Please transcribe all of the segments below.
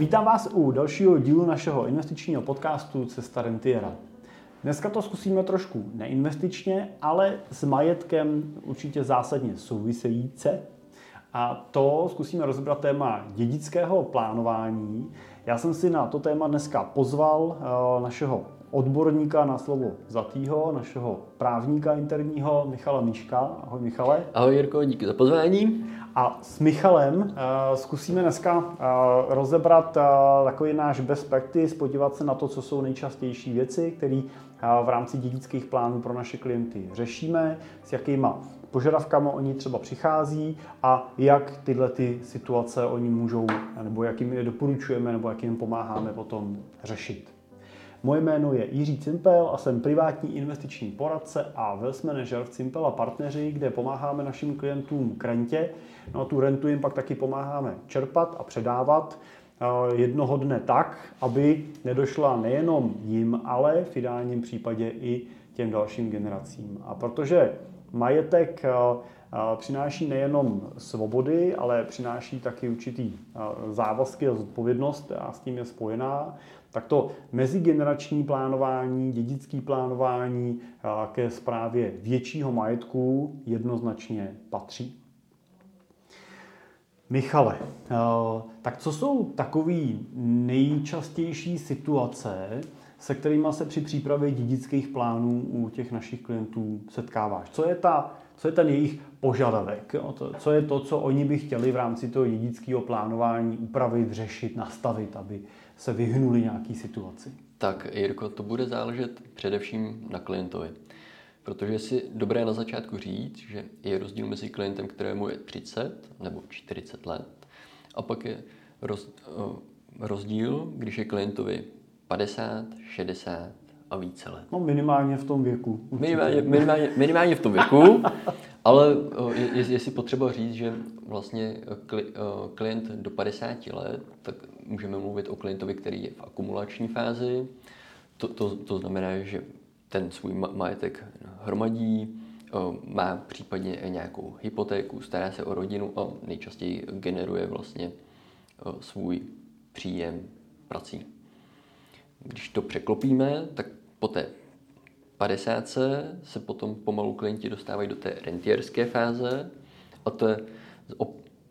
Vítám vás u dalšího dílu našeho investičního podcastu Cesta Rentiera. Dneska to zkusíme trošku neinvestičně, ale s majetkem určitě zásadně souvisejíce. A to zkusíme rozebrat téma dědického plánování. Já jsem si na to téma dneska pozval eh, našeho odborníka na slovo zatýho, našeho právníka interního Michala Miška. Ahoj Michale. Ahoj Jirko, díky za pozvání. A s Michalem uh, zkusíme dneska uh, rozebrat uh, takový náš best practice, podívat se na to, co jsou nejčastější věci, které uh, v rámci dědických plánů pro naše klienty řešíme, s jakýma požadavkama oni třeba přichází a jak tyhle ty situace oni můžou, nebo jak jim je doporučujeme, nebo jak jim pomáháme potom řešit. Moje jméno je Jiří Cimpel a jsem privátní investiční poradce a wealth manager v Cimpel a partneři, kde pomáháme našim klientům k rentě. No a tu rentu jim pak taky pomáháme čerpat a předávat jednoho dne tak, aby nedošla nejenom jim, ale v ideálním případě i těm dalším generacím. A protože majetek přináší nejenom svobody, ale přináší taky určitý závazky a zodpovědnost a s tím je spojená, tak to mezigenerační plánování, dědické plánování ke zprávě většího majetku jednoznačně patří. Michale, tak co jsou takové nejčastější situace, se kterými se při přípravě dědických plánů u těch našich klientů setkáváš? Co je, ta, co je ten jejich požadavek? Co je to, co oni by chtěli v rámci toho dědického plánování upravit, řešit, nastavit, aby se vyhnuli nějaký situaci? Tak, Jirko, to bude záležet především na klientovi. Protože si dobré na začátku říct, že je rozdíl mezi klientem, kterému je 30 nebo 40 let, a pak je roz, rozdíl, když je klientovi 50, 60 a více let. No minimálně v tom věku. Minimálně, minimálně, minimálně v tom věku, ale je, je si potřeba říct, že vlastně klient do 50 let, tak můžeme mluvit o klientovi, který je v akumulační fázi. To, to, to znamená, že ten svůj majetek hromadí, má případně nějakou hypotéku, stará se o rodinu a nejčastěji generuje vlastně svůj příjem prací. Když to překlopíme, tak po té 50 se potom pomalu klienti dostávají do té rentierské fáze a to je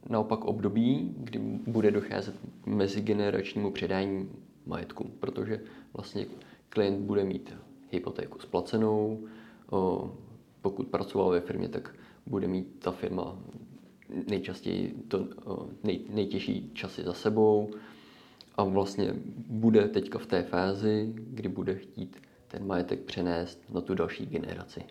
naopak období, kdy bude docházet mezigeneračnímu předání majetku, protože vlastně klient bude mít hypotéku splacenou, pokud pracoval ve firmě, tak bude mít ta firma nejčastěji to nej, nejtěžší časy za sebou a vlastně bude teďka v té fázi, kdy bude chtít ten majetek přenést na tu další generaci.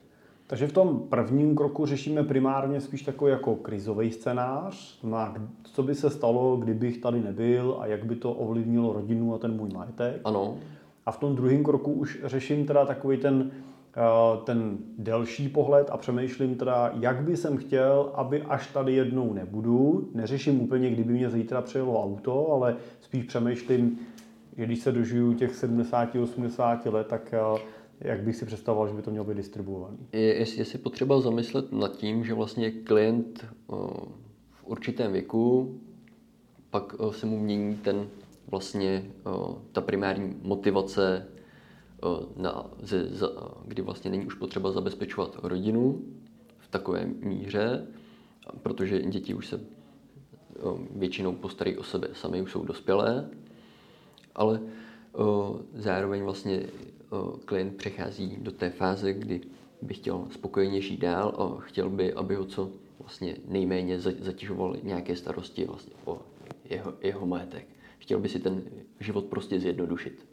Takže v tom prvním kroku řešíme primárně spíš takový jako krizový scénář, na co by se stalo, kdybych tady nebyl a jak by to ovlivnilo rodinu a ten můj majetek. Ano. A v tom druhém kroku už řeším teda takový ten, eh, ten delší pohled a přemýšlím teda, jak by jsem chtěl, aby až tady jednou nebudu. Neřeším úplně, kdyby mě zítra přejelo auto, ale spíš přemýšlím, že když se dožiju těch 70-80 let, tak eh, jak bych si představoval, že by to mělo být distribuované? Je, je, si potřeba zamyslet nad tím, že vlastně klient v určitém věku pak se mu mění ten vlastně ta primární motivace, na, ze, za, kdy vlastně není už potřeba zabezpečovat rodinu v takové míře, protože děti už se většinou postarají o sebe, sami už jsou dospělé, ale zároveň vlastně klient přechází do té fáze, kdy by chtěl spokojeně žít dál a chtěl by, aby ho co vlastně nejméně zatěžoval nějaké starosti vlastně o jeho, jeho majetek. Chtěl by si ten život prostě zjednodušit.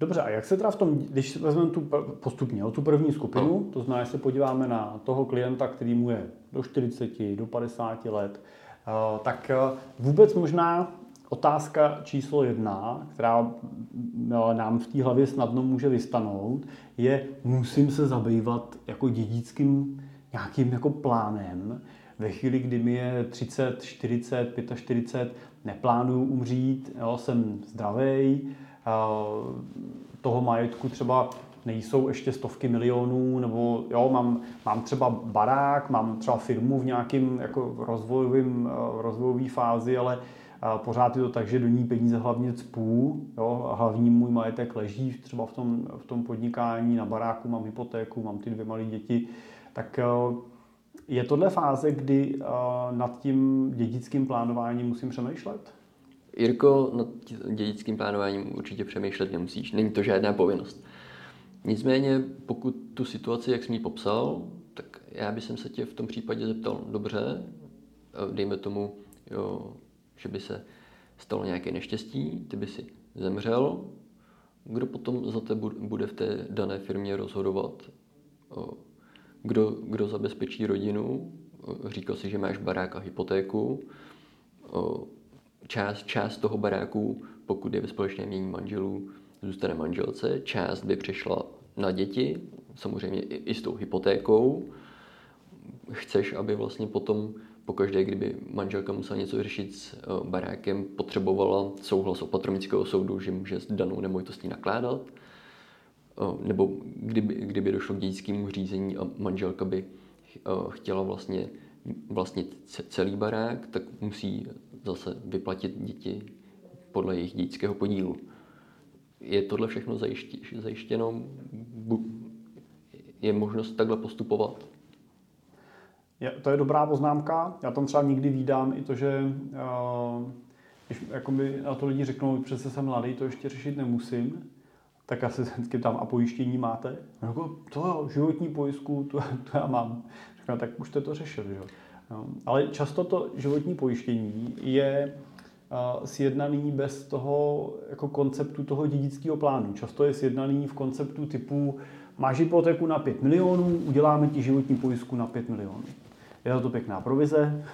Dobře, a jak se teda v tom, když vezmeme tu postupně, o tu první skupinu, no. to znamená, že se podíváme na toho klienta, který mu je do 40, do 50 let, eh, tak eh, vůbec možná Otázka číslo jedna, která no, nám v té hlavě snadno může vystanout, je, musím se zabývat jako dědickým nějakým jako plánem. Ve chvíli, kdy mi je 30, 40, 45, neplánuju umřít, jo, jsem zdravý, toho majetku třeba nejsou ještě stovky milionů, nebo jo, mám, mám třeba barák, mám třeba firmu v nějakém jako rozvojovém, rozvojové fázi, ale pořád je to tak, že do ní peníze hlavně cpů, jo, hlavní můj majetek leží třeba v tom, v tom podnikání, na baráku mám hypotéku, mám ty dvě malé děti, tak je tohle fáze, kdy nad tím dědickým plánováním musím přemýšlet? Jirko, nad dědickým plánováním určitě přemýšlet nemusíš. Není to žádná povinnost. Nicméně, pokud tu situaci, jak jsi mi popsal, tak já bych se tě v tom případě zeptal, dobře, dejme tomu, jo, že by se stalo nějaké neštěstí, ty by si zemřel, kdo potom za tebe bude v té dané firmě rozhodovat? Kdo, kdo zabezpečí rodinu? Říkal si, že máš barák a hypotéku. Část, část toho baráku, pokud je ve společném mění manželů, zůstane manželce, část by přešla na děti, samozřejmě i s tou hypotékou. Chceš, aby vlastně potom pokaždé, kdyby manželka musela něco řešit s eh, barákem, potřebovala souhlas opatromického soudu, že může s danou nemovitostí nakládat, eh, nebo kdyby, kdyby došlo k dědickému řízení a manželka by eh, chtěla vlastně vlastnit celý barák, tak musí zase vyplatit děti podle jejich dědického podílu. Je tohle všechno zajištěno? Je možnost takhle postupovat? Je, to je dobrá poznámka. Já tam třeba nikdy vídám i to, že uh, když jakoby na to lidi řeknou, přece jsem mladý, to ještě řešit nemusím, tak já se vždycky tam a pojištění máte? Jako, to životní pojistku, to, to já mám. Říkám, tak už jste to řešili, jo. No, ale často to životní pojištění je uh, sjednaný bez toho jako konceptu toho dědického plánu. Často je sjednaný v konceptu typu máš hypotéku na 5 milionů, uděláme ti životní pojistku na 5 milionů je to pěkná provize,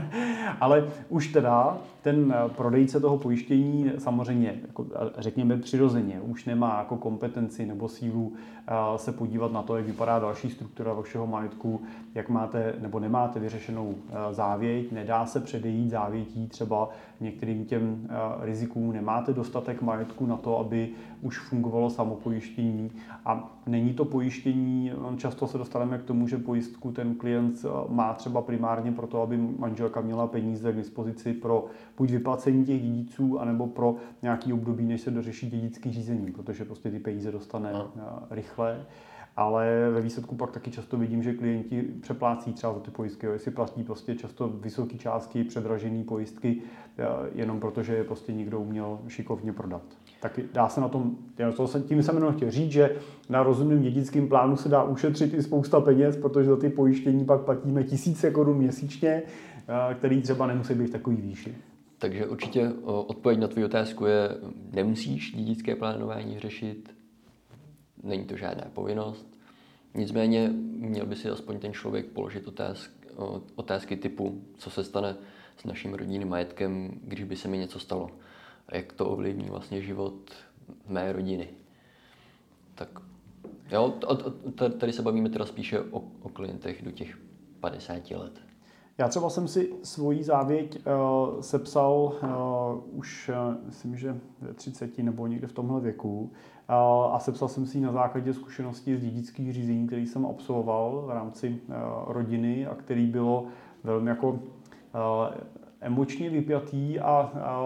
ale už teda ten eh, prodejce toho pojištění samozřejmě, jako řekněme přirozeně, už nemá jako kompetenci nebo sílu eh, se podívat na to, jak vypadá další struktura vašeho majetku, jak máte nebo nemáte vyřešenou eh, závěť, nedá se předejít závětí třeba některým těm rizikům, nemáte dostatek majetku na to, aby už fungovalo samopojištění. A není to pojištění, často se dostaneme k tomu, že pojistku ten klient má třeba primárně proto, aby manželka měla peníze k dispozici pro buď vyplacení těch dědiců, anebo pro nějaký období, než se dořeší dědický řízení, protože prostě ty peníze dostane no. rychle. Ale ve výsledku pak taky často vidím, že klienti přeplácí třeba za ty pojistky, jo, jestli platí prostě často vysoké částky, předražené pojistky, jenom protože je prostě někdo uměl šikovně prodat. Tak dá se na tom, tím jsem jenom chtěl říct, že na rozumném dědickém plánu se dá ušetřit i spousta peněz, protože za ty pojištění pak platíme tisíce korun měsíčně, který třeba nemusí být takový výši. Takže určitě odpověď na tvou otázku je, nemusíš dědické plánování řešit, není to žádná povinnost. Nicméně měl by si aspoň ten člověk položit otázky, otázky typu, co se stane s naším rodinným majetkem, když by se mi něco stalo. Jak to ovlivní vlastně život mé rodiny. Tak jo, tady se bavíme teda spíše o, o klientech do těch 50 let. Já třeba jsem si svoji závěť uh, sepsal uh, už, uh, myslím, že ve 30 nebo někde v tomhle věku uh, a sepsal jsem si ji na základě zkušeností z dědických řízení, který jsem absolvoval v rámci uh, rodiny a který bylo velmi jako uh, emočně vypjatý a, a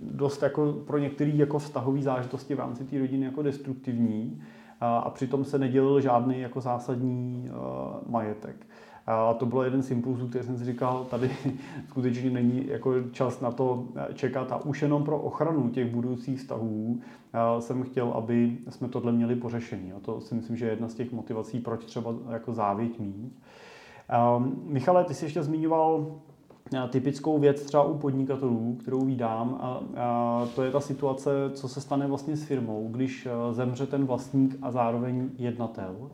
dost jako pro některé jako vztahové zážitosti v rámci té rodiny jako destruktivní a, a přitom se nedělil žádný jako zásadní uh, majetek. A to bylo jeden z impulzů, který jsem si říkal, tady skutečně není jako čas na to čekat a už jenom pro ochranu těch budoucích vztahů jsem chtěl, aby jsme tohle měli pořešený. A to si myslím, že je jedna z těch motivací, proč třeba jako závěť mít. Michale, ty jsi ještě zmiňoval typickou věc třeba u podnikatelů, kterou vídám, a, a to je ta situace, co se stane vlastně s firmou, když zemře ten vlastník a zároveň jednatel.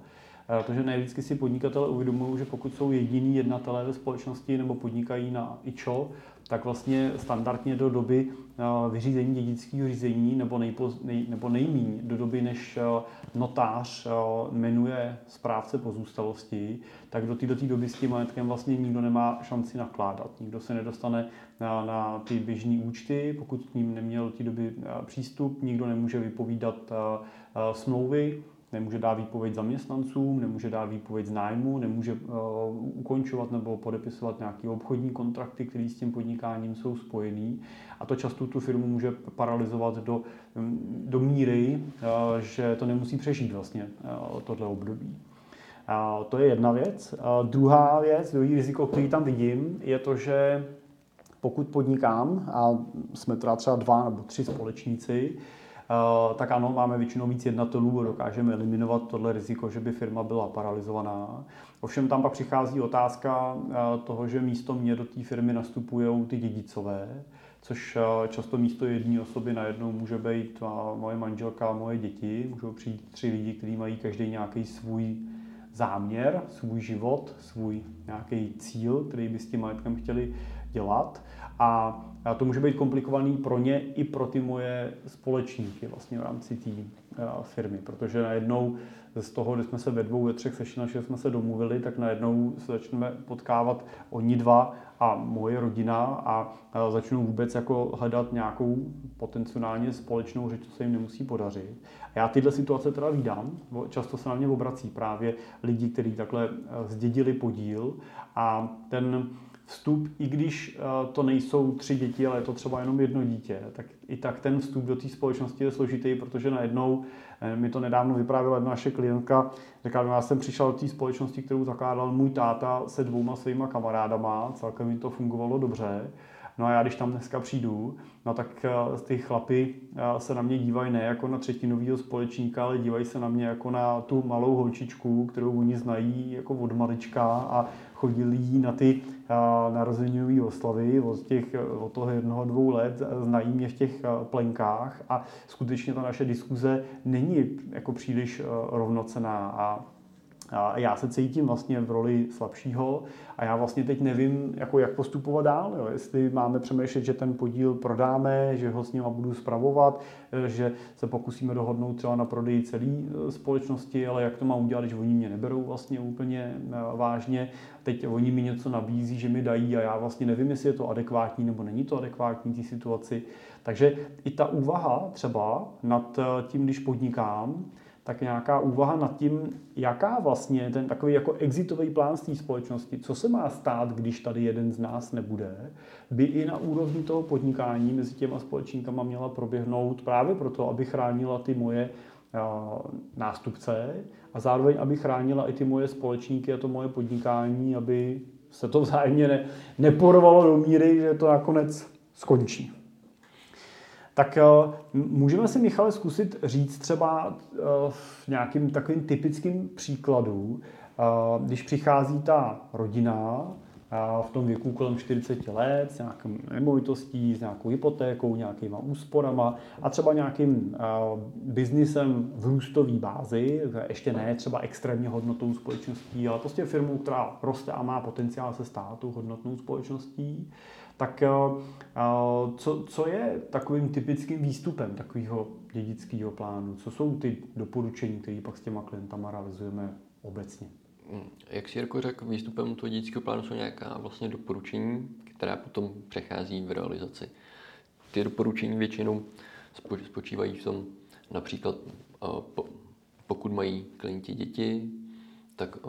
Protože nejvícky si podnikatele uvědomují, že pokud jsou jediní jednatelé ve společnosti nebo podnikají na IČO, tak vlastně standardně do doby vyřízení dědického řízení nebo, nejpoz, nej, nebo nejmíň do doby, než notář jmenuje správce pozůstalosti, tak do této doby s tím majetkem vlastně nikdo nemá šanci nakládat. Nikdo se nedostane na, na ty běžné účty, pokud k ním neměl té doby přístup, nikdo nemůže vypovídat smlouvy, nemůže dát výpověď zaměstnancům, nemůže dát výpověď z nájmu, nemůže uh, ukončovat nebo podepisovat nějaké obchodní kontrakty, které s tím podnikáním jsou spojený. A to často tu firmu může paralizovat do, do míry, uh, že to nemusí přežít vlastně uh, tohle období. A to je jedna věc. A druhá věc, druhý riziko, který tam vidím, je to, že pokud podnikám a jsme teda třeba dva nebo tři společníci, tak ano, máme většinou víc jednatelů a dokážeme eliminovat tohle riziko, že by firma byla paralizovaná. Ovšem tam pak přichází otázka toho, že místo mě do té firmy nastupují ty dědicové, což často místo jedné osoby najednou může být moje manželka a moje děti. Můžou přijít tři lidi, kteří mají každý nějaký svůj záměr, svůj život, svůj nějaký cíl, který by s tím majetkem chtěli dělat. A to může být komplikovaný pro ně i pro ty moje společníky vlastně v rámci té firmy, protože najednou z toho, kdy jsme se ve dvou, ve třech že jsme se domluvili, tak najednou se začneme potkávat oni dva a moje rodina a začnou vůbec jako hledat nějakou potenciálně společnou řeč, co se jim nemusí podařit. A já tyhle situace teda vídám, často se na mě obrací právě lidi, kteří takhle zdědili podíl a ten vstup, i když eh, to nejsou tři děti, ale je to třeba jenom jedno dítě, tak i tak ten vstup do té společnosti je složitý, protože najednou eh, mi to nedávno vyprávěla jedna naše klientka, říkala, já jsem přišel do té společnosti, kterou zakládal můj táta se dvouma svýma kamarádama, celkem mi to fungovalo dobře. No a já když tam dneska přijdu, no tak eh, ty chlapy se na mě dívají ne jako na třetinového společníka, ale dívají se na mě jako na tu malou holčičku, kterou oni znají jako od malička a chodili jí na ty narozeninové oslavy od, těch, od toho jednoho, dvou let, znají mě v těch plenkách a skutečně ta naše diskuze není jako příliš rovnocená a já se cítím vlastně v roli slabšího a já vlastně teď nevím, jako jak postupovat dál. Jo. Jestli máme přemýšlet, že ten podíl prodáme, že ho s ním budu spravovat, že se pokusíme dohodnout třeba na prodeji celé e, společnosti, ale jak to mám udělat, když oni mě neberou vlastně úplně e, vážně. Teď oni mi něco nabízí, že mi dají a já vlastně nevím, jestli je to adekvátní nebo není to adekvátní té situaci. Takže i ta úvaha třeba nad tím, když podnikám, tak nějaká úvaha nad tím, jaká vlastně ten takový jako exitový plán z té společnosti, co se má stát, když tady jeden z nás nebude, by i na úrovni toho podnikání mezi těma společníkama měla proběhnout právě proto, aby chránila ty moje nástupce a zároveň, aby chránila i ty moje společníky a to moje podnikání, aby se to vzájemně ne, do míry, že to nakonec skončí. Tak eh, můžeme si, Michale, zkusit říct třeba eh, v nějakým takovým typickým příkladu, eh, když přichází ta rodina v tom věku kolem 40 let s nějakou nemovitostí, s nějakou hypotékou, nějakýma úsporama a třeba nějakým biznisem v růstové bázi, ještě ne třeba extrémně hodnotou společností, ale prostě firmou, která roste a má potenciál se stát tou hodnotnou společností, tak eh, co, co je takovým typickým výstupem takového dědického plánu? Co jsou ty doporučení, které pak s těma klientama realizujeme obecně? Hmm, jak si Jirko řekl, výstupem toho dědického plánu jsou nějaká vlastně doporučení, která potom přechází v realizaci. Ty doporučení většinou spočívají v tom, například eh, pokud mají klienti děti, tak eh,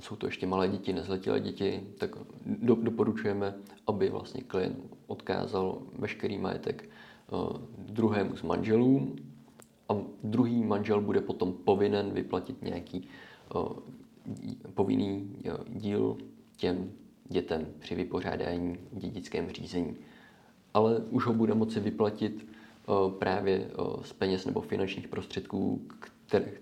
jsou to ještě malé děti, nezletilé děti, tak do, doporučujeme, aby vlastně klient odkázal veškerý majetek uh, druhému z manželů a druhý manžel bude potom povinen vyplatit nějaký uh, povinný uh, díl těm dětem při vypořádání dědickém řízení. Ale už ho bude moci vyplatit právě z peněz nebo finančních prostředků,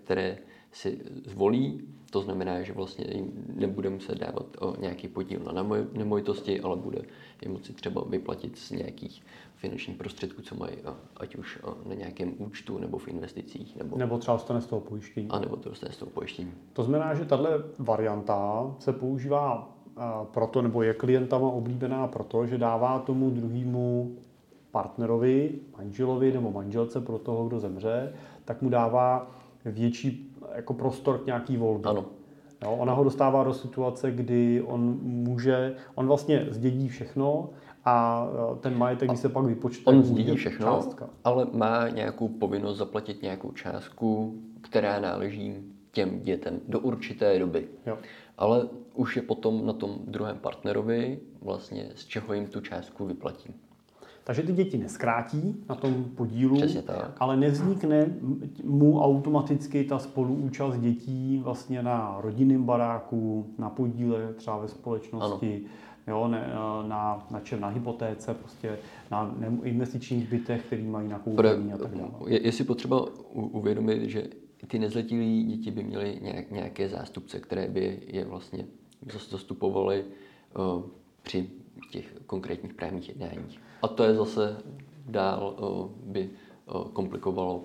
které si zvolí to znamená, že vlastně jim nebude muset dávat o nějaký podíl na nemovitosti, ale bude jim moci třeba vyplatit z nějakých finančních prostředků, co mají, ať už na nějakém účtu nebo v investicích. Nebo, nebo třeba dostane z toho pojištění. A nebo to dostane z toho pojištění. To znamená, že tahle varianta se používá proto, nebo je klientama oblíbená proto, že dává tomu druhému partnerovi, manželovi nebo manželce pro toho, kdo zemře, tak mu dává větší jako prostor k nějaký volbě. Ano. Jo, ona ho dostává do situace, kdy on může, on vlastně zdědí všechno, a ten majetek, když se pak vypočte, on sdílí všechno, částka. ale má nějakou povinnost zaplatit nějakou částku, která náleží těm dětem do určité doby. Jo. Ale už je potom na tom druhém partnerovi, vlastně z čeho jim tu částku vyplatí. Takže ty děti neskrátí na tom podílu, tak. ale nevznikne mu automaticky ta spoluúčast dětí vlastně na rodinném baráku, na podíle třeba ve společnosti, ano. jo, ne, na, na čem, na hypotéce, prostě na investičních bytech, který mají nakoupení a tak dále. Je, je si potřeba uvědomit, že ty nezletilí děti by měly nějak, nějaké zástupce, které by je vlastně zastupovaly uh, při těch konkrétních právních jednáních. A to je zase dál uh, by uh, komplikovalo.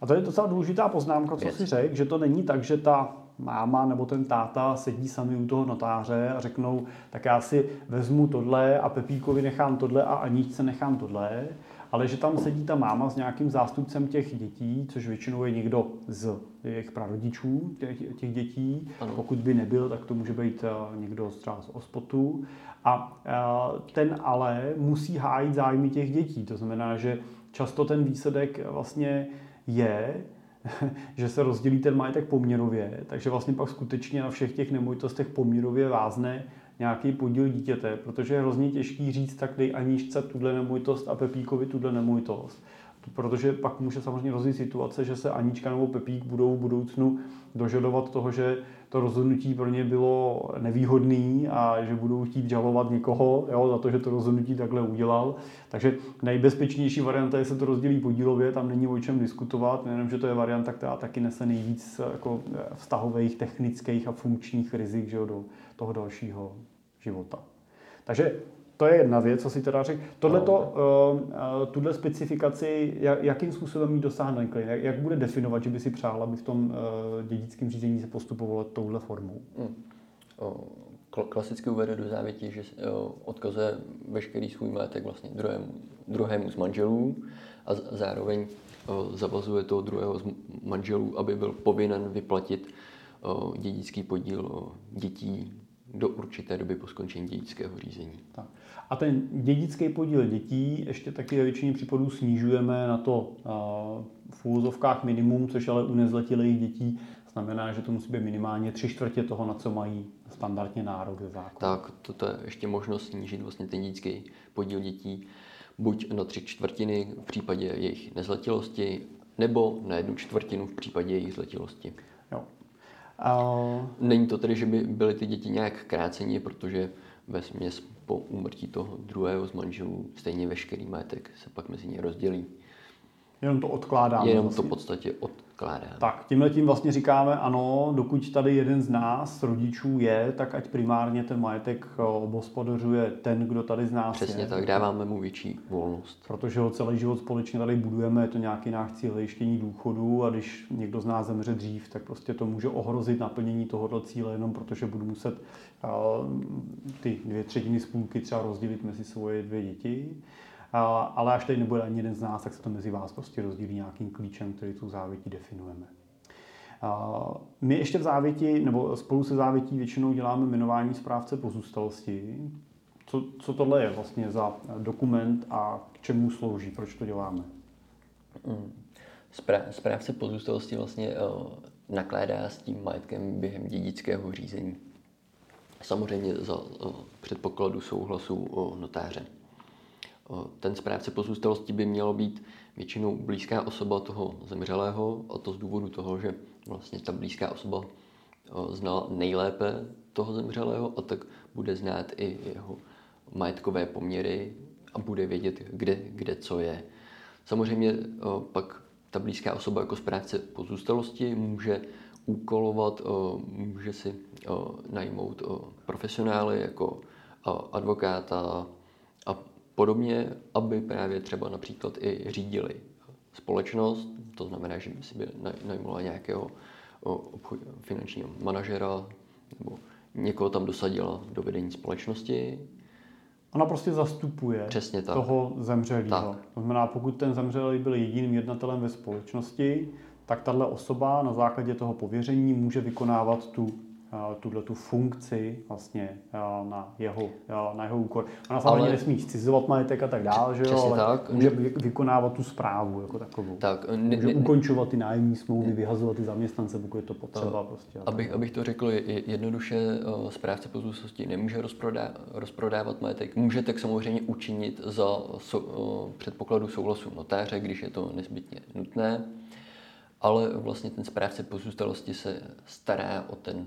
A to je docela důležitá poznámka, co si řekl, že to není tak, že ta máma nebo ten táta sedí sami u toho notáře a řeknou, tak já si vezmu tohle a Pepíkovi nechám tohle a Aničce nechám tohle, ale že tam sedí ta máma s nějakým zástupcem těch dětí, což většinou je někdo z jejich prarodičů těch, těch dětí. Ano. Pokud by nebyl, tak to může být eh, někdo třeba z ospotu. A eh, ten ale musí hájit zájmy těch dětí. To znamená, že často ten výsledek vlastně je, že se rozdělí ten majetek poměrově, takže vlastně pak skutečně na všech těch nemovitostech poměrově vázne nějaký podíl dítěte, protože je hrozně těžký říct, tak dej Aničce tuhle nemovitost a Pepíkovi tuhle nemovitost. Protože pak může samozřejmě rozjít situace, že se Anička nebo Pepík budou v budoucnu dožadovat toho, že to rozhodnutí pro ně bylo nevýhodné a že budou chtít žalovat někoho jo, za to, že to rozhodnutí takhle udělal. Takže nejbezpečnější varianta je, že se to rozdělí podílově, tam není o čem diskutovat, nejenom, že to je varianta, která taky nese nejvíc jako vztahových, technických a funkčních rizik že jo, do toho dalšího života. Takže to je jedna věc, co si teda řekl. Tohle to, uh, uh, tuhle specifikaci, jak, jakým způsobem jí dosáhne klient? Jak, jak bude definovat, že by si přál, aby v tom uh, dědickém řízení se postupovalo touhle formou? Hmm. klasicky uvede do závěti, že odkazuje veškerý svůj majetek vlastně druhému, druhému z manželů a zároveň zavazuje toho druhého z manželů, aby byl povinen vyplatit dědický podíl dětí do určité doby po skončení dědického řízení. Tak. A ten dědický podíl dětí ještě taky ve většině případů snižujeme na to v úvozovkách minimum, což ale u nezletilých dětí znamená, že to musí být minimálně tři čtvrtě toho, na co mají standardně nárok ze zákona. Tak, toto je ještě možnost snížit vlastně ten dědický podíl dětí buď na tři čtvrtiny v případě jejich nezletilosti, nebo na jednu čtvrtinu v případě jejich zletilosti. Jo. Uh... Není to tedy, že by byly ty děti nějak krácení, protože ve směs po úmrtí toho druhého z manželů stejně veškerý majetek se pak mezi ně rozdělí. Jenom to odkládáme. Jenom vlastně. to v podstatě odkládáme. Tak, tímhle tím vlastně říkáme, ano, dokud tady jeden z nás, rodičů, je, tak ať primárně ten majetek eh, obospodařuje ten, kdo tady z nás Přesně je. tak, dáváme mu větší volnost. Protože ho celý život společně tady budujeme, je to nějaký náš cíl zajištění důchodu a když někdo z nás zemře dřív, tak prostě to může ohrozit naplnění tohoto cíle jenom protože budu muset ty dvě třetiny spůlky třeba rozdělit mezi svoje dvě děti ale až tady nebude ani jeden z nás, tak se to mezi vás prostě rozdělí nějakým klíčem, který tu závětí definujeme. My ještě v závěti, nebo spolu se závětí většinou děláme jmenování správce pozůstalosti. Co, co tohle je vlastně za dokument a k čemu slouží? Proč to děláme? Hmm. Správce pozůstalosti vlastně eh, nakládá s tím majetkem během dědického řízení. Samozřejmě za předpokladu souhlasu notáře ten správce pozůstalosti by mělo být většinou blízká osoba toho zemřelého, a to z důvodu toho, že vlastně ta blízká osoba znala nejlépe toho zemřelého a tak bude znát i jeho majetkové poměry a bude vědět, kde, kde co je. Samozřejmě pak ta blízká osoba jako správce pozůstalosti může úkolovat, může si najmout profesionály jako advokáta, podobně, aby právě třeba například i řídili společnost, to znamená, že by si by najmula nějakého finančního manažera nebo někoho tam dosadila do vedení společnosti. Ona prostě zastupuje Přesně tak. toho zemřelého. To znamená, pokud ten zemřelý byl jediným jednatelem ve společnosti, tak tahle osoba na základě toho pověření může vykonávat tu tuhle tu funkci vlastně na jeho, na jeho úkor. Ona samozřejmě ale... nesmí scizovat majetek a tak dále, že jo, ale tak. může vykonávat tu zprávu jako takovou. Tak, ne, může ne, ukončovat ty nájemní smlouvy, vyhazovat ty zaměstnance, pokud je to potřeba. Prostě, abych, abych to řekl jednoduše, správce pozůstalosti nemůže rozprodá, rozprodávat majetek. Může tak samozřejmě učinit za so, předpokladu souhlasu notáře, když je to nezbytně nutné ale vlastně ten správce pozůstalosti se stará o ten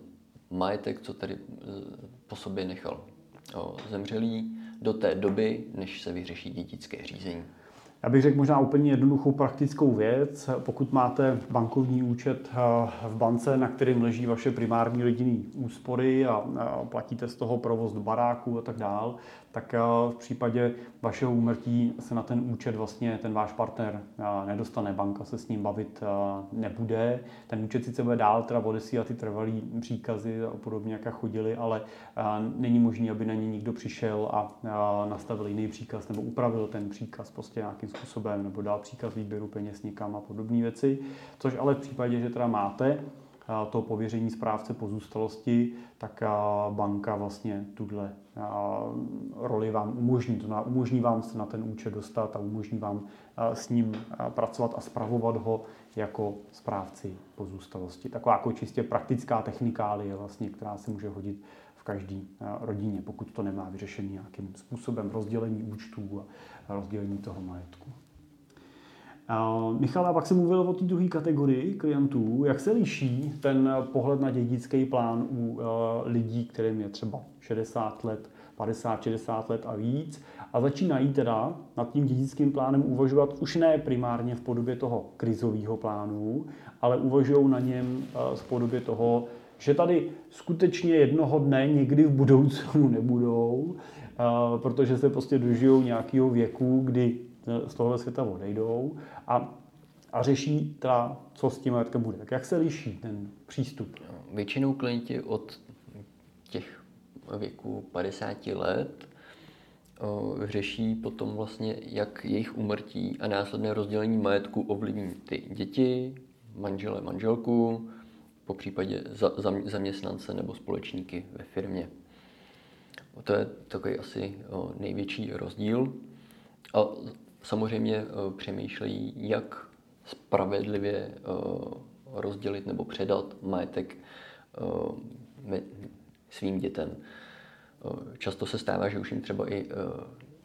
majetek, co tady eh, po sobě nechal zemřelý do té doby, než se vyřeší dědické řízení. Já bych řekl možná úplně jednoduchou praktickou věc. Pokud máte bankovní účet eh, v bance, na kterým leží vaše primární rodinný úspory a platíte z toho provoz do baráku a tak dál, tak eh, v případě vašeho úmrtí se na ten účet vlastně ten váš partner eh, nedostane, banka se s ním bavit nebude. Ten účet sice bude dál teda odesílat ty trvalý příkazy a podobně, jak chodili, ale není možné, aby na ně někdo přišel a nastavil jiný příkaz nebo upravil ten příkaz prostě nějakým způsobem nebo dal příkaz výběru peněz někam a podobné věci. Což ale v případě, že teda máte to pověření správce pozůstalosti, tak banka vlastně tuhle roli vám umožní. To umožní vám se na ten účet dostat a umožní vám s ním pracovat a spravovat ho jako správci pozůstalosti. Taková jako čistě praktická technikálie, vlastně, která se může hodit v každé rodině, pokud to nemá vyřešený nějakým způsobem rozdělení účtů a rozdělení toho majetku. Michal, a pak jsem mluvil o té druhé kategorii klientů. Jak se liší ten pohled na dědický plán u lidí, kterým je třeba 60 let, 50, 60 let a víc a začínají teda nad tím dědickým plánem uvažovat už ne primárně v podobě toho krizového plánu, ale uvažují na něm v podobě toho, že tady skutečně jednoho dne někdy v budoucnu nebudou, protože se prostě dožijou nějakého věku, kdy z tohohle světa odejdou a, a řeší teda, co s tím majetkem bude. Tak jak se liší ten přístup? Většinou klienti od těch věku 50 let řeší potom vlastně, jak jejich umrtí a následné rozdělení majetku ovlivní ty děti, manžele, manželku, po případě za, za, zaměstnance nebo společníky ve firmě. To je takový asi největší rozdíl. A samozřejmě přemýšlejí, jak spravedlivě rozdělit nebo předat majetek svým dětem. Často se stává, že už jim třeba i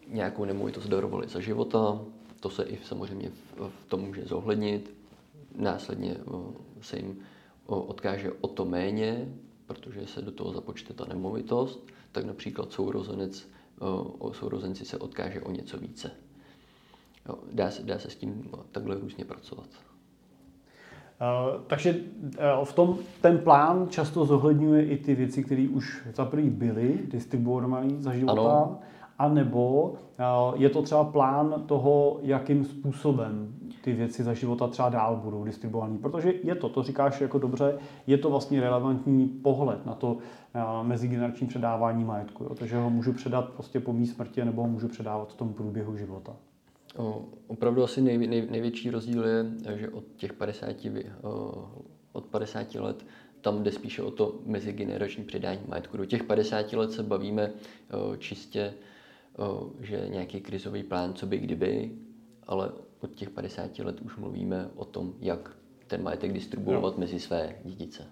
nějakou nemovitost darovali za života, to se i samozřejmě v tom může zohlednit. Následně se jim odkáže o to méně, protože se do toho započte ta nemovitost, tak například sourozenec, sourozenci se odkáže o něco více. Dá se, dá se s tím takhle různě pracovat. Uh, takže uh, v tom ten plán často zohledňuje i ty věci, které už za první byly distribuované za života, ano. anebo uh, je to třeba plán toho, jakým způsobem ty věci za života třeba dál budou distribuované. Protože je to, to říkáš jako dobře, je to vlastně relevantní pohled na to mezigenerační předávání majetku. Jo? Takže ho můžu předat prostě po mý smrti nebo ho můžu předávat v tom průběhu života. O, opravdu asi nej, nej, největší rozdíl je, že od těch 50, o, od 50 let tam jde spíše o to mezigenerační předání majetku. Do těch 50 let se bavíme čistě, že nějaký krizový plán, co by kdyby, ale od těch 50 let už mluvíme o tom, jak ten majetek distribuovat no. mezi své dědice.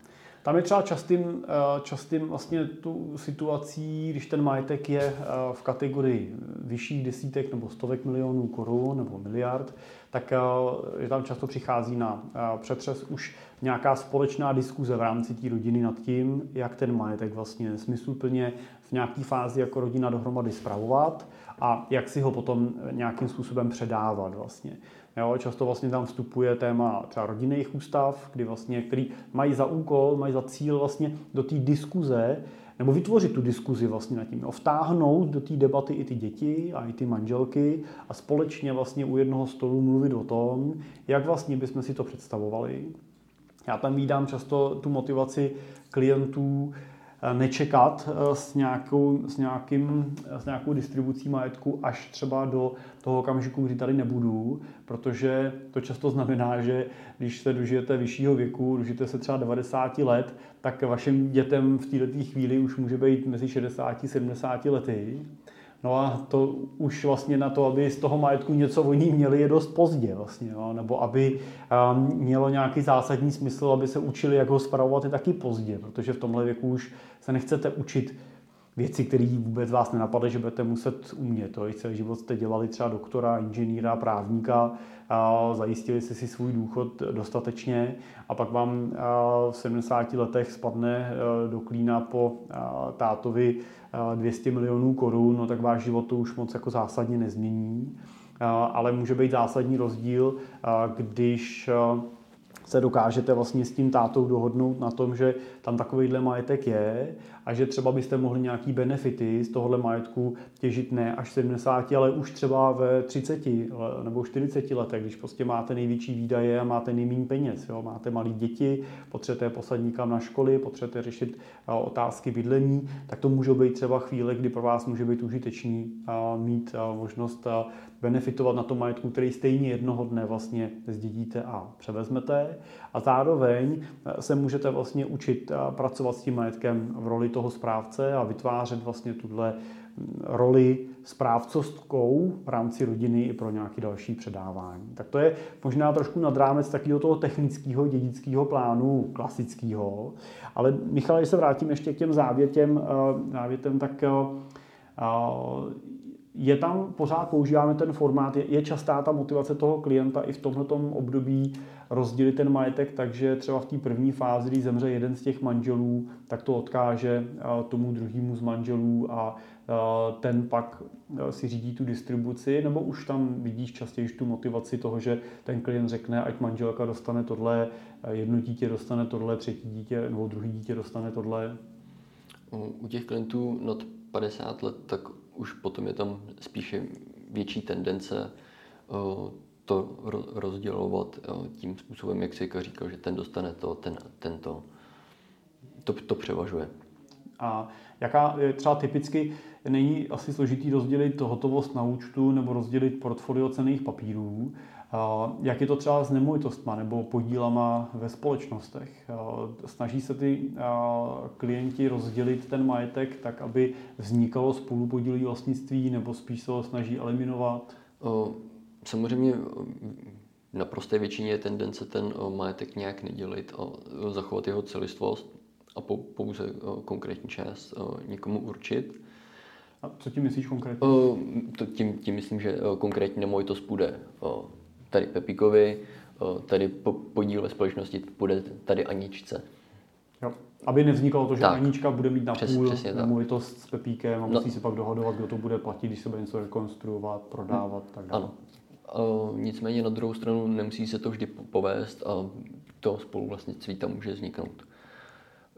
Tam je třeba častým, eh, častým vlastně tu situací, když ten majetek je eh, v kategorii vyšších desítek nebo stovek milionů korun nebo miliard, tak eh, že tam často přichází na přetřes už nějaká společná diskuze v rámci té rodiny nad tím, jak ten majetek vlastně smysluplně v nějaké fázi jako rodina dohromady spravovat a jak si ho potom nějakým způsobem předávat vlastně. Jo, často vlastně tam vstupuje téma třeba rodinných ústav, kdy vlastně, který mají za úkol, mají za cíl vlastně do té diskuze, nebo vytvořit tu diskuzi vlastně nad tím, jo, vtáhnout do té debaty i ty děti a i ty manželky a společně vlastně u jednoho stolu mluvit o tom, jak vlastně bychom si to představovali. Já tam vídám často tu motivaci klientů, nečekat s nějakou, s, nějakým, s nějakou distribucí majetku až třeba do toho okamžiku, kdy tady nebudu, protože to často znamená, že když se dožijete vyššího věku, dožijete se třeba 90 let, tak vašim dětem v této chvíli už může být mezi 60 a 70 lety. No a to už vlastně na to, aby z toho majetku něco oni měli, je dost pozdě vlastně, jo? nebo aby um, mělo nějaký zásadní smysl, aby se učili, jak ho spravovat, je taky pozdě, protože v tomhle věku už se nechcete učit věci, které vůbec vás nenapadly, že budete muset umět. To. Celý život jste dělali třeba doktora, inženýra, právníka, a zajistili jste si svůj důchod dostatečně a pak vám v 70 letech spadne do klína po tátovi 200 milionů korun, no tak váš život to už moc jako zásadně nezmění. Ale může být zásadní rozdíl, když se dokážete vlastně s tím tátou dohodnout na tom, že tam takovýhle majetek je a že třeba byste mohli nějaký benefity z tohohle majetku těžit ne až 70, ale už třeba ve 30 nebo 40 letech, když prostě máte největší výdaje a máte nejméně peněz. Jo? Máte malé děti, potřebujete posadit někam na školy, potřebujete řešit otázky bydlení, tak to může být třeba chvíle, kdy pro vás může být užitečný mít možnost benefitovat na tom majetku, který stejně jednoho dne vlastně zdědíte a převezmete. A zároveň se můžete vlastně učit pracovat s tím majetkem v roli toho správce a vytvářet vlastně tuhle roli správcovskou v rámci rodiny i pro nějaké další předávání. Tak to je možná trošku nad rámec takového toho technického dědického plánu klasického. Ale Michal, když se vrátím ještě k těm závětěm, závětem tak je tam, pořád používáme ten formát, je, je častá ta motivace toho klienta i v tomto období rozdělit ten majetek, takže třeba v té první fázi, kdy zemře jeden z těch manželů, tak to odkáže tomu druhému z manželů a ten pak si řídí tu distribuci, nebo už tam vidíš častěji tu motivaci toho, že ten klient řekne, ať manželka dostane tohle, jedno dítě dostane tohle, třetí dítě nebo druhý dítě dostane tohle? U těch klientů nad 50 let, tak už potom je tam spíše větší tendence eh, to rozdělovat eh, tím způsobem, jak si říkal, že ten dostane to, ten, tento. To, to převažuje. A jaká je třeba typicky, není asi složitý rozdělit hotovost na účtu nebo rozdělit portfolio cených papírů, jak je to třeba s nemovitostma nebo podílama ve společnostech? Snaží se ty klienti rozdělit ten majetek tak, aby vznikalo spolupodílí vlastnictví nebo spíš se ho snaží eliminovat? Samozřejmě na prosté většině je tendence ten majetek nějak nedělit a zachovat jeho celistvost a pouze konkrétní část někomu určit. A co tím myslíš konkrétně? Tím, tím myslím, že konkrétní nemovitost půjde tady Pepíkovi, tady podíl ve společnosti půjde tady Aničce. Jo. Aby nevzniklo to, že tak. Anička bude mít na přes, půl nemovitost s Pepíkem a no. musí no. se pak dohodovat, kdo to bude platit, když se bude něco rekonstruovat, prodávat tak dále. Ano. Uh, nicméně na druhou stranu nemusí se to vždy povést a to spoluvlastnictví tam může vzniknout.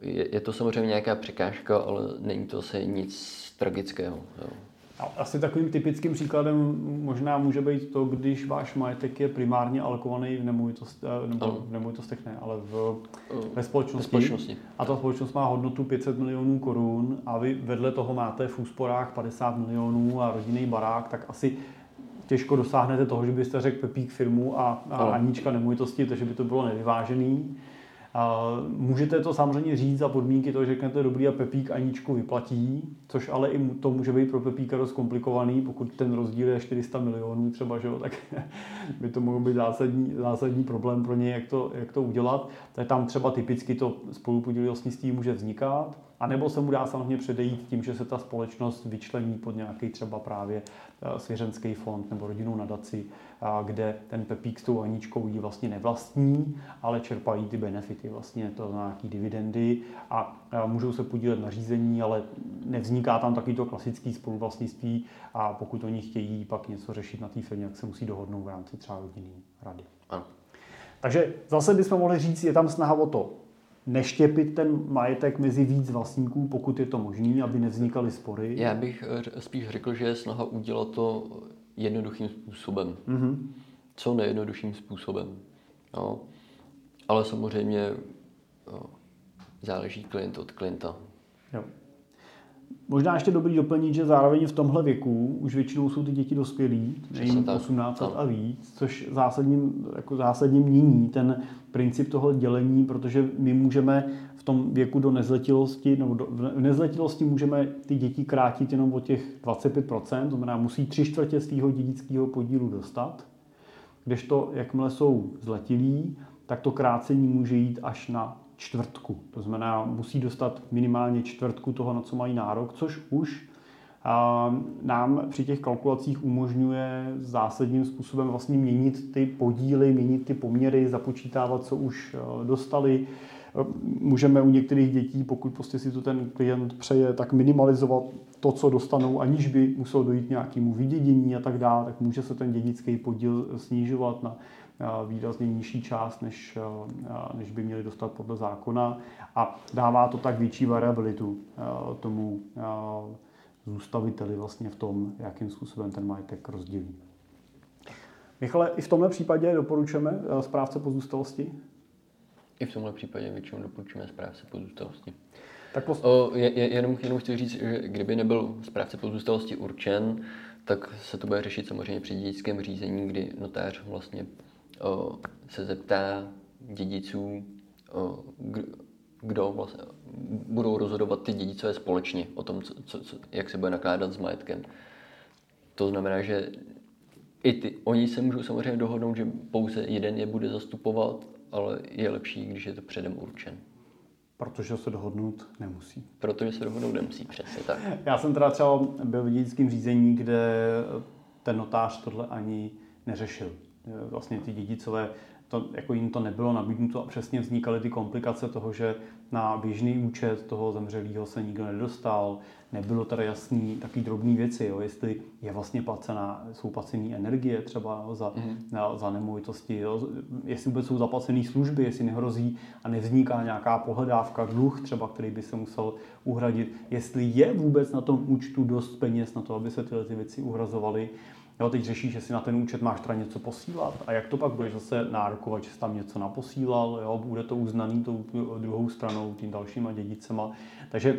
Je, je to samozřejmě nějaká překážka, ale není to se nic tragického. Jo. Asi takovým typickým příkladem možná může být to, když váš majetek je primárně alokovaný v, nemovitost, eh, nebo v nemovitostech, ne, ale v, ve společnosti. Ve společnosti. A ta společnost má hodnotu 500 milionů korun a vy vedle toho máte v úsporách 50 milionů a rodinný barák, tak asi těžko dosáhnete toho, že byste řekl Pepík firmu a, a Aníčka nemovitosti, takže by to bylo nevyvážený. Můžete to samozřejmě říct za podmínky toho, že řeknete dobrý a Pepík Aničku vyplatí, což ale i to může být pro Pepíka dost komplikovaný, pokud ten rozdíl je 400 milionů třeba, že jo, tak by to mohl být zásadní, zásadní problém pro něj, jak to, jak to udělat. Tak tam třeba typicky to spolupodílí vlastnictví může vznikat. A nebo se mu dá samozřejmě předejít tím, že se ta společnost vyčlení pod nějaký třeba právě eh, svěřenský fond nebo rodinnou nadaci, kde ten Pepík s tou Aničkou jí vlastně nevlastní, ale čerpají ty benefity, vlastně to nějaký dividendy a můžou se podílet na řízení, ale nevzniká tam taky to klasické spoluvlastnictví a pokud oni chtějí pak něco řešit na té firmě, jak se musí dohodnout v rámci třeba rodinné rady. Ano. Takže zase bychom mohli říct, je tam snaha o to neštěpit ten majetek mezi víc vlastníků, pokud je to možné, aby nevznikaly spory? Já bych eh, spíš řekl, že je snaha udělat to jednoduchým způsobem. Mm-hmm. Co nejjednodušším způsobem. No. Ale samozřejmě jo, záleží klient od klienta. Jo. Možná ještě dobrý doplnit, že zároveň v tomhle věku už většinou jsou ty děti dospělí, jim 18 let a víc, což zásadním, jako zásadně mění ten princip toho dělení, protože my můžeme v tom věku do nezletilosti, nebo do, v nezletilosti můžeme ty děti krátit jenom o těch 25%, to znamená musí tři čtvrtě svého dědického podílu dostat, kdežto jakmile jsou zletilí, tak to krácení může jít až na čtvrtku. To znamená, musí dostat minimálně čtvrtku toho, na co mají nárok, což už nám při těch kalkulacích umožňuje zásadním způsobem vlastně měnit ty podíly, měnit ty poměry, započítávat, co už e, dostali. E, můžeme u některých dětí, pokud prostě si to ten klient přeje, tak minimalizovat to, co dostanou, aniž by muselo dojít nějakému vydědění a tak dále, tak může se ten dědický podíl snižovat na výrazně nižší část, než, než by měli dostat podle zákona a dává to tak větší variabilitu tomu zůstaviteli vlastně v tom, jakým způsobem ten majetek rozdělí. Michale, i v tomhle případě doporučujeme správce pozůstalosti? I v tomhle případě většinou doporučujeme správce pozůstalosti. Tak post... o, je, je, jenom, jenom chci říct, že kdyby nebyl správce pozůstalosti určen, tak se to bude řešit samozřejmě při dědickém řízení, kdy notář vlastně se zeptá dědiců, kdo vlastně budou rozhodovat ty dědicové společně o tom, co, co, co, jak se bude nakládat s majetkem. To znamená, že i ty, oni se můžou samozřejmě dohodnout, že pouze jeden je bude zastupovat, ale je lepší, když je to předem určen. Protože se dohodnout nemusí. Protože se dohodnout nemusí, přesně tak. Já jsem teda třeba byl v dědickém řízení, kde ten notář tohle ani neřešil. Vlastně ty dědicové, to, jako jim to nebylo nabídnuto a přesně vznikaly ty komplikace toho, že na běžný účet toho zemřelého se nikdo nedostal, nebylo tady jasný taky drobné věci, jo, jestli je vlastně placená, jsou placené energie třeba za, mm-hmm. za nemovitosti, jo, jestli vůbec jsou zaplacené služby, jestli nehrozí a nevzniká nějaká pohledávka, dluh třeba, který by se musel uhradit, jestli je vůbec na tom účtu dost peněz na to, aby se tyhle ty věci uhrazovaly. Jo, teď řešíš, jestli na ten účet máš teda něco posílat a jak to pak budeš zase nárokovat, že jsi tam něco naposílal, jo, bude to uznaný tou druhou stranou, tím dalšíma dědicema. Takže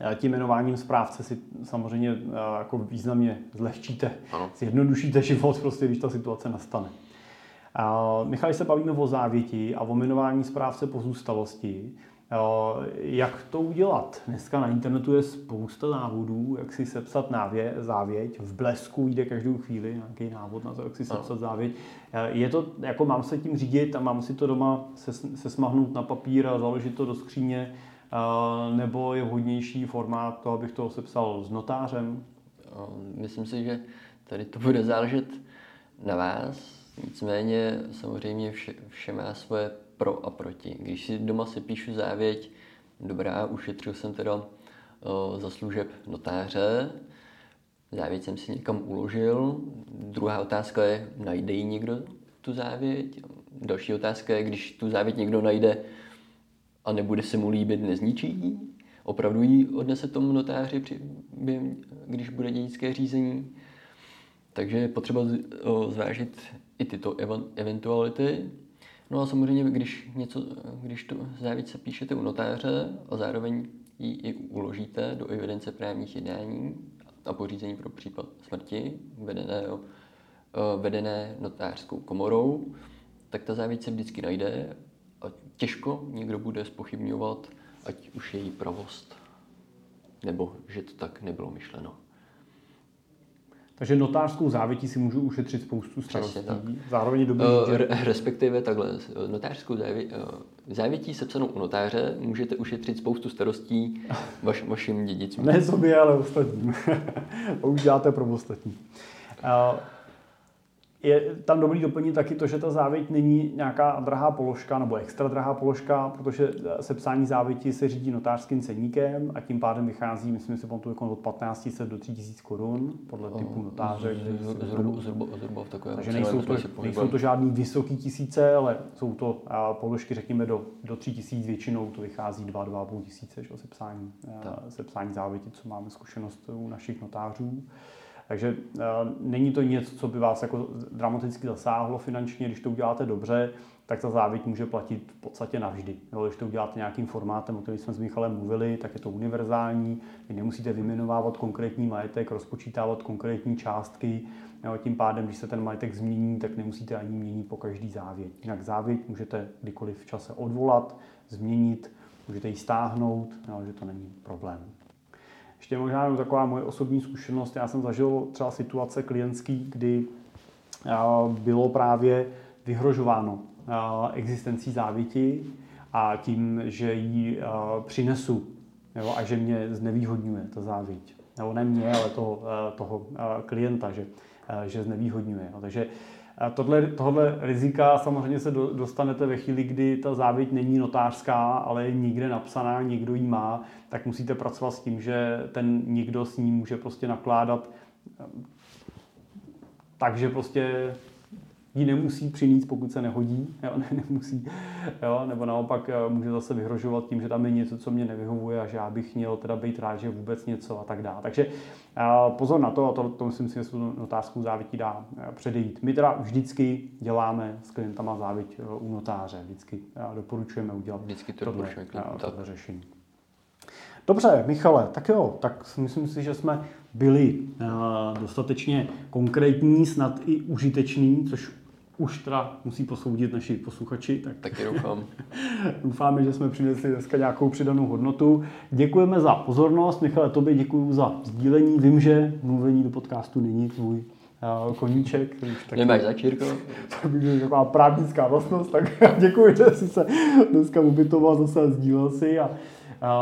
eh, tím jmenováním správce si samozřejmě eh, jako významně zlehčíte, ano. zjednodušíte život, prostě, když ta situace nastane. Michali se bavíme o závěti a o jmenování správce pozůstalosti. Jak to udělat? Dneska na internetu je spousta návodů, jak si sepsat návě, závěť. V blesku jde každou chvíli nějaký návod na to, jak si sepsat závěť. Je to, jako mám se tím řídit a mám si to doma se, se na papír a založit to do skříně, nebo je vhodnější formát to, abych to sepsal s notářem? Myslím si, že tady to bude záležet na vás. Nicméně samozřejmě vše, vše má svoje pro a proti. Když si doma si píšu závěť, dobrá, ušetřil jsem teda uh, za služeb notáře, závěť jsem si někam uložil. Druhá otázka je, najde ji někdo tu závěť? Další otázka je, když tu závěť někdo najde a nebude se mu líbit, nezničí Opravdu ji odnese tomu notáři, při, když bude dědické řízení? Takže je potřeba zvážit i tyto eventuality. No a samozřejmě, když, něco, když tu závěť píšete u notáře a zároveň ji i uložíte do evidence právních jednání a pořízení pro případ smrti vedené, eh, vedené notářskou komorou, tak ta závěť se vždycky najde a těžko někdo bude spochybňovat, ať už její pravost, nebo že to tak nebylo myšleno. Takže notářskou závětí si můžu ušetřit spoustu starostí. Zároveň je dobrý, uh, že... Respektive takhle, notářskou závě, uh, závětí sepsanou u notáře můžete ušetřit spoustu starostí vaš, vašim dědicům. Ne sobě, ale ostatním. už děláte pro ostatní. Uh, je tam dobrý doplnit taky to, že ta závěť není nějaká drahá položka nebo extra drahá položka, protože sepsání závěti se řídí notářským ceníkem a tím pádem vychází, myslím si, pamatuju, jako od 1500 do 3000 korun podle typu notáře. Zhruba, v takové Takže nejsou to, nejsou to žádný vysoký tisíce, ale jsou to položky, řekněme, do, do 3000 většinou to vychází 2-2,5 tisíce, že, sepsání, sepsání závěti, co máme zkušenost u našich notářů. Takže není to něco, co by vás jako dramaticky zasáhlo finančně, když to uděláte dobře, tak ta závěť může platit v podstatě navždy. Jo, když to uděláte nějakým formátem, o kterém jsme s Michalem mluvili, tak je to univerzální, vy nemusíte vymenovávat konkrétní majetek, rozpočítávat konkrétní částky, jo, tím pádem, když se ten majetek změní, tak nemusíte ani měnit po každý závěť. Jinak závěť můžete kdykoliv v čase odvolat, změnit, můžete ji stáhnout, jo, že to není problém. Ještě možná taková moje osobní zkušenost. Já jsem zažil třeba situace klientský, kdy bylo právě vyhrožováno existencí závěti a tím, že ji přinesu jo, a že mě znevýhodňuje ta závěť. Nebo ne mě, ale toho, toho klienta, že, že znevýhodňuje. Jo. Takže Tohle, tohle rizika samozřejmě se dostanete ve chvíli, kdy ta závěť není notářská, ale je někde napsaná, někdo ji má, tak musíte pracovat s tím, že ten někdo s ní může prostě nakládat takže prostě ji nemusí přinést, pokud se nehodí, jo, ne, nemusí, jo, nebo naopak eh, může zase vyhrožovat tím, že tam je něco, co mě nevyhovuje a že já bych měl teda být rád, že vůbec něco a tak dále. Takže eh, pozor na to, a to, to myslím si, že notářskou závětí dá eh, předejít. My teda vždycky děláme s klientama závěť u notáře, vždycky doporučujeme udělat vždycky to tohle, tohle řešení. Dobře, Michale, tak jo, tak myslím si, že jsme byli dostatečně konkrétní, snad i užitečný, což už teda musí posoudit naši posluchači. Tak Taky doufám. Doufáme, že jsme přinesli dneska nějakou přidanou hodnotu. Děkujeme za pozornost. Michale, tobě děkuji za sdílení. Vím, že mluvení do podcastu není tvůj uh, koníček. Tak, Nemáš začírko? To by taková právnická vlastnost, tak děkuji, že jsi se dneska ubytoval zase a sdílel si a, a,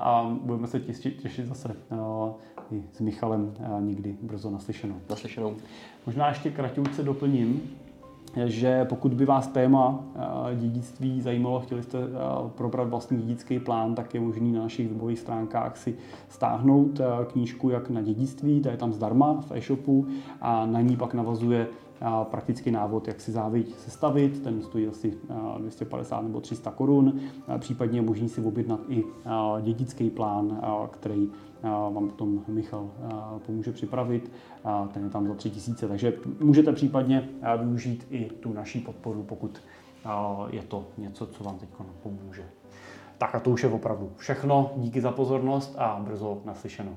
a budeme se těšit, těšit zase a, i s Michalem a někdy brzo naslyšenou. Naslyšenou. Možná ještě kratějce doplním, že pokud by vás téma eh, dědictví zajímalo, chtěli jste eh, probrat vlastní dědický plán, tak je možný na našich webových stránkách si stáhnout eh, knížku jak na dědictví, ta je tam zdarma v e-shopu a na ní pak navazuje praktický návod, jak si závěť sestavit, ten stojí asi 250 nebo 300 korun, případně je možný si objednat i dědický plán, který vám potom Michal pomůže připravit, ten je tam za 3000, takže můžete případně využít i tu naší podporu, pokud je to něco, co vám teď pomůže. Tak a to už je opravdu všechno. Díky za pozornost a brzo naslyšenou.